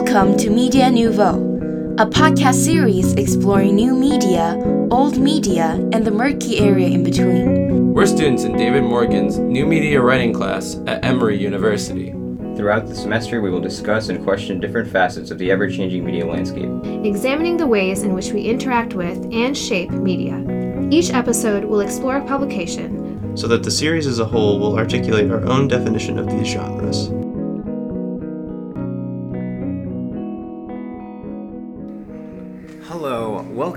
Welcome to Media Nouveau, a podcast series exploring new media, old media, and the murky area in between. We're students in David Morgan's new media writing class at Emory University. Throughout the semester, we will discuss and question different facets of the ever changing media landscape, examining the ways in which we interact with and shape media. Each episode will explore a publication so that the series as a whole will articulate our own definition of these genres.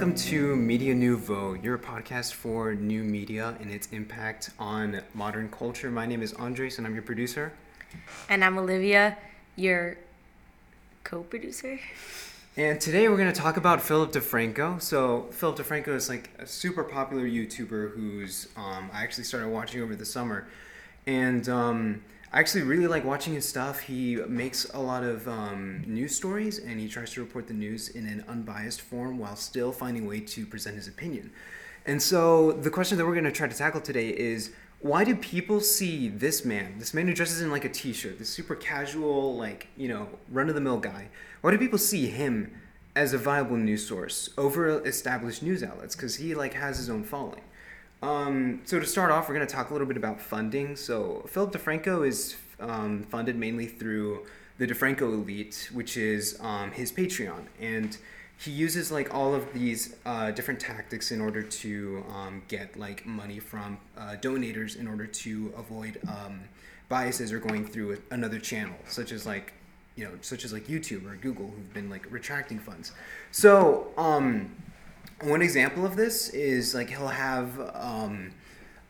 Welcome to Media Nouveau, your podcast for new media and its impact on modern culture. My name is Andres and I'm your producer. And I'm Olivia, your co producer. And today we're going to talk about Philip DeFranco. So, Philip DeFranco is like a super popular YouTuber who's um, I actually started watching over the summer. And um, I actually really like watching his stuff. He makes a lot of um, news stories and he tries to report the news in an unbiased form while still finding a way to present his opinion. And so the question that we're going to try to tackle today is why do people see this man, this man who dresses in like a t-shirt, this super casual, like, you know, run-of-the-mill guy, why do people see him as a viable news source over established news outlets? Because he like has his own following. Um, so to start off, we're going to talk a little bit about funding. So Philip DeFranco is um, funded mainly through the DeFranco Elite, which is um, his Patreon, and he uses like all of these uh, different tactics in order to um, get like money from uh, donators in order to avoid um, biases or going through another channel, such as like you know, such as like YouTube or Google, who've been like retracting funds. So um, one example of this is like he'll have um,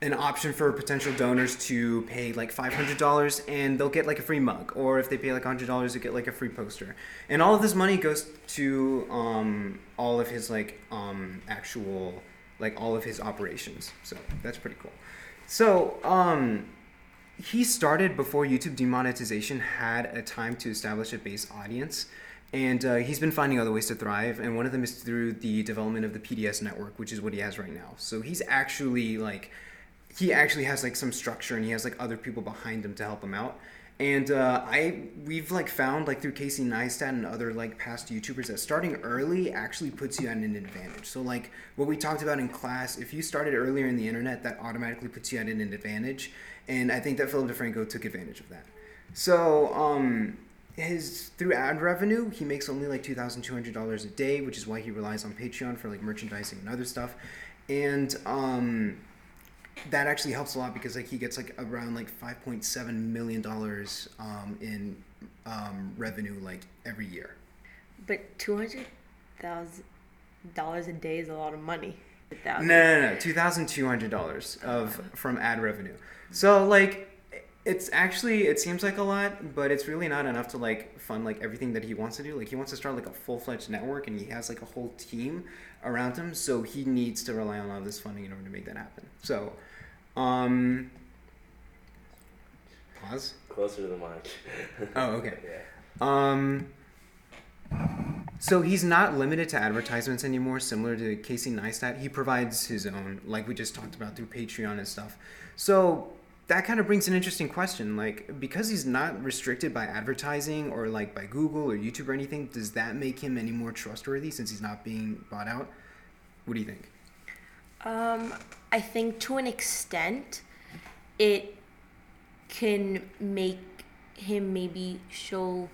an option for potential donors to pay like $500 and they'll get like a free mug. Or if they pay like $100 they get like a free poster. And all of this money goes to um, all of his like um, actual like all of his operations. So that's pretty cool. So um, he started before youtube demonetization had a time to establish a base audience and uh, he's been finding other ways to thrive and one of them is through the development of the pds network which is what he has right now so he's actually like he actually has like some structure and he has like other people behind him to help him out and uh, I we've like found like through Casey Neistat and other like past YouTubers that starting early actually puts you at an advantage. So like what we talked about in class, if you started earlier in the internet, that automatically puts you at an advantage. And I think that Philip DeFranco took advantage of that. So um, his through ad revenue, he makes only like two thousand two hundred dollars a day, which is why he relies on Patreon for like merchandising and other stuff. And um, that actually helps a lot because like he gets like around like 5.7 million dollars um, in um, revenue like every year. But 200000 dollars a day is a lot of money. No no no $2200 of from ad revenue. So like it's actually it seems like a lot but it's really not enough to like fund like everything that he wants to do. Like he wants to start like a full-fledged network and he has like a whole team around him so he needs to rely on all this funding in order to make that happen. So um pause. Closer to the mic. Oh okay. Yeah. um so he's not limited to advertisements anymore similar to casey neistat. He provides his own like we just talked about through patreon and stuff. So that kind of brings an interesting question. Like, because he's not restricted by advertising or like by Google or YouTube or anything, does that make him any more trustworthy since he's not being bought out? What do you think? Um, I think to an extent, it can make him maybe show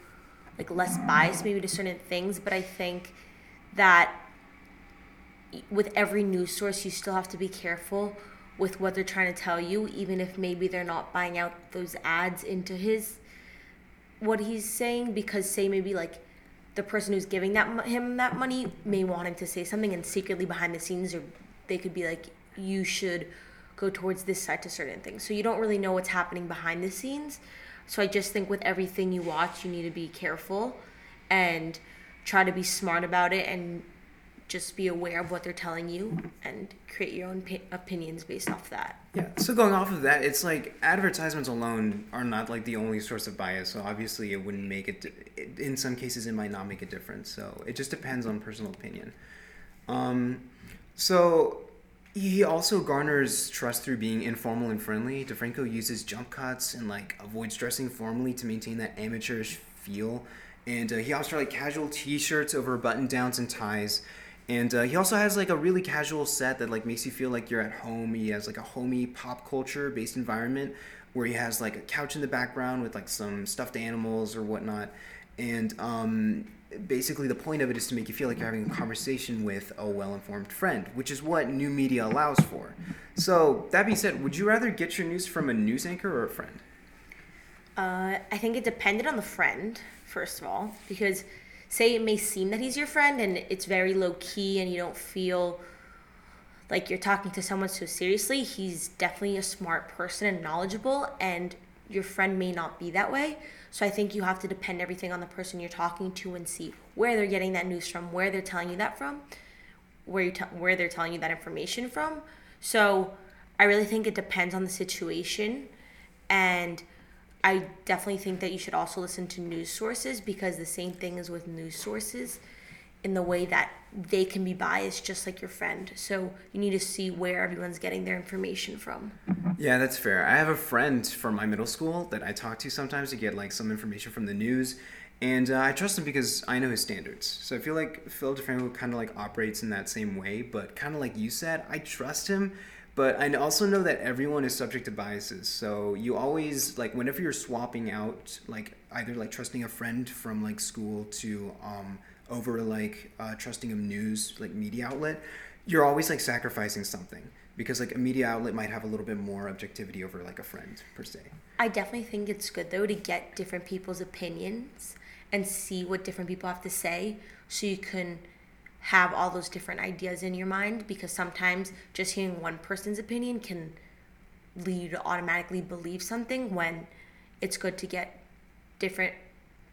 like less bias maybe to certain things, but I think that with every news source, you still have to be careful with what they're trying to tell you, even if maybe they're not buying out those ads into his what he's saying. Because say maybe like the person who's giving that him that money may want him to say something, and secretly behind the scenes, or they could be like, you should go towards this side to certain things. So you don't really know what's happening behind the scenes. So I just think with everything you watch, you need to be careful and try to be smart about it and just be aware of what they're telling you and create your own p- opinions based off that. Yeah. So going off of that, it's like advertisements alone are not like the only source of bias. So obviously, it wouldn't make it. In some cases, it might not make a difference. So it just depends on personal opinion. Um, so he also garners trust through being informal and friendly. DeFranco uses jump cuts and like avoids dressing formally to maintain that amateurish feel and uh, he opts for like casual T-shirts over button-downs and ties. And uh, he also has like a really casual set that like makes you feel like you're at home. He has like a homey pop culture based environment where he has like a couch in the background with like some stuffed animals or whatnot. And um, basically, the point of it is to make you feel like you're having a conversation with a well informed friend, which is what new media allows for. So, that being said, would you rather get your news from a news anchor or a friend? Uh, I think it depended on the friend, first of all, because say it may seem that he's your friend and it's very low key and you don't feel like you're talking to someone so seriously, he's definitely a smart person and knowledgeable, and your friend may not be that way. So I think you have to depend everything on the person you're talking to and see where they're getting that news from, where they're telling you that from, where you where they're telling you that information from. So I really think it depends on the situation, and I definitely think that you should also listen to news sources because the same thing is with news sources in the way that they can be biased just like your friend. So you need to see where everyone's getting their information from. Yeah, that's fair. I have a friend from my middle school that I talk to sometimes to get like some information from the news, and uh, I trust him because I know his standards. So I feel like Philip DeFranco kind of like operates in that same way, but kind of like you said, I trust him. But I also know that everyone is subject to biases. So you always like whenever you're swapping out like either like trusting a friend from like school to um, over like uh, trusting a news like media outlet, you're always like sacrificing something because like a media outlet might have a little bit more objectivity over like a friend per se. I definitely think it's good though to get different people's opinions and see what different people have to say so you can have all those different ideas in your mind because sometimes just hearing one person's opinion can lead you to automatically believe something when it's good to get different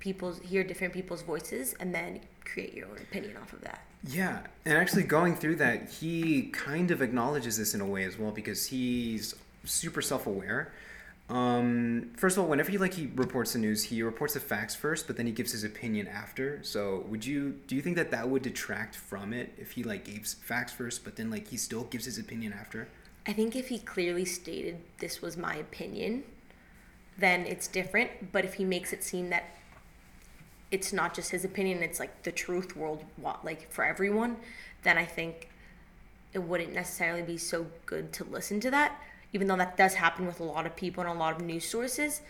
people's hear different people's voices and then create your own opinion off of that. Yeah, and actually going through that, he kind of acknowledges this in a way as well because he's super self-aware. Um, first of all, whenever he like he reports the news, he reports the facts first, but then he gives his opinion after. So, would you do you think that that would detract from it if he like gave facts first, but then like he still gives his opinion after? I think if he clearly stated this was my opinion, then it's different. But if he makes it seem that it's not just his opinion, it's like the truth world, like for everyone, then I think it wouldn't necessarily be so good to listen to that even though that does happen with a lot of people and a lot of news sources.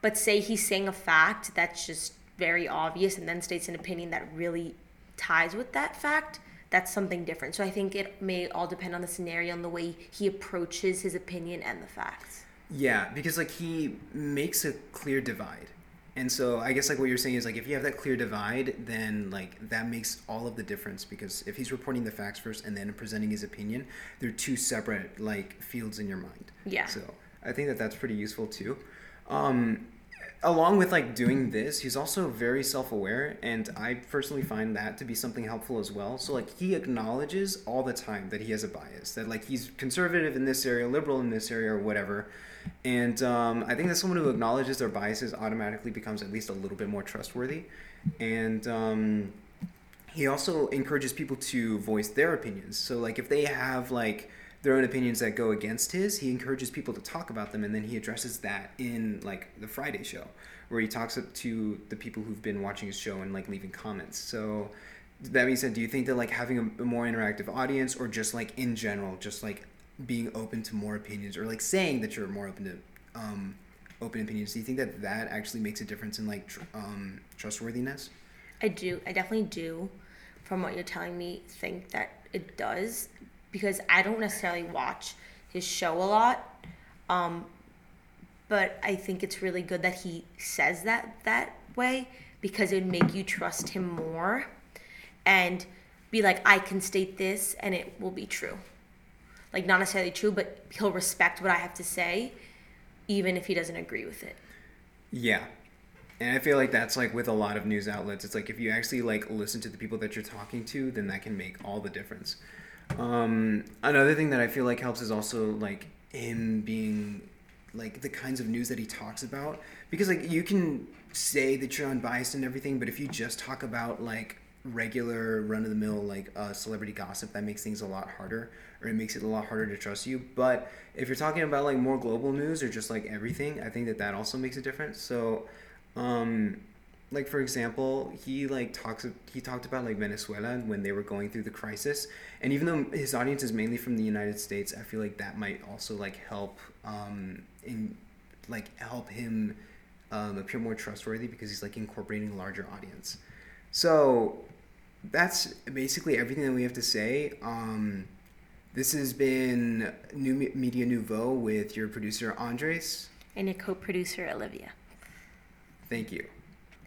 But say he's saying a fact that's just very obvious and then states an opinion that really ties with that fact, that's something different. So I think it may all depend on the scenario and the way he approaches his opinion and the facts. Yeah, because like he makes a clear divide. And so I guess like what you're saying is like if you have that clear divide, then like that makes all of the difference because if he's reporting the facts first and then presenting his opinion, they're two separate like fields in your mind. Yeah. So I think that that's pretty useful too. Um, along with like doing this, he's also very self-aware, and I personally find that to be something helpful as well. So like he acknowledges all the time that he has a bias, that like he's conservative in this area, liberal in this area, or whatever and um, I think that someone who acknowledges their biases automatically becomes at least a little bit more trustworthy. And um, he also encourages people to voice their opinions. So, like, if they have, like, their own opinions that go against his, he encourages people to talk about them, and then he addresses that in, like, the Friday show, where he talks to the people who've been watching his show and, like, leaving comments. So, that being said, do you think that, like, having a, a more interactive audience, or just, like, in general, just, like, being open to more opinions or like saying that you're more open to um, open opinions do you think that that actually makes a difference in like tr- um, trustworthiness? I do. I definitely do. From what you're telling me think that it does because i don't necessarily watch his show a lot um, but i think it's really good that he says that that way because it would make you trust him more and be like i can state this and it will be true like not necessarily true, but he'll respect what I have to say, even if he doesn't agree with it. Yeah. And I feel like that's like with a lot of news outlets. It's like if you actually like listen to the people that you're talking to, then that can make all the difference. Um, another thing that I feel like helps is also like him being like the kinds of news that he talks about because like you can say that you're unbiased and everything, but if you just talk about like regular run of the mill like uh, celebrity gossip, that makes things a lot harder or it makes it a lot harder to trust you. But if you're talking about like more global news or just like everything, I think that that also makes a difference. So, um, like for example, he like talks he talked about like Venezuela when they were going through the crisis, and even though his audience is mainly from the United States, I feel like that might also like help um in like help him um, appear more trustworthy because he's like incorporating a larger audience. So that's basically everything that we have to say. Um, this has been New Me- Media Nouveau with your producer Andres. And your co producer, Olivia. Thank you.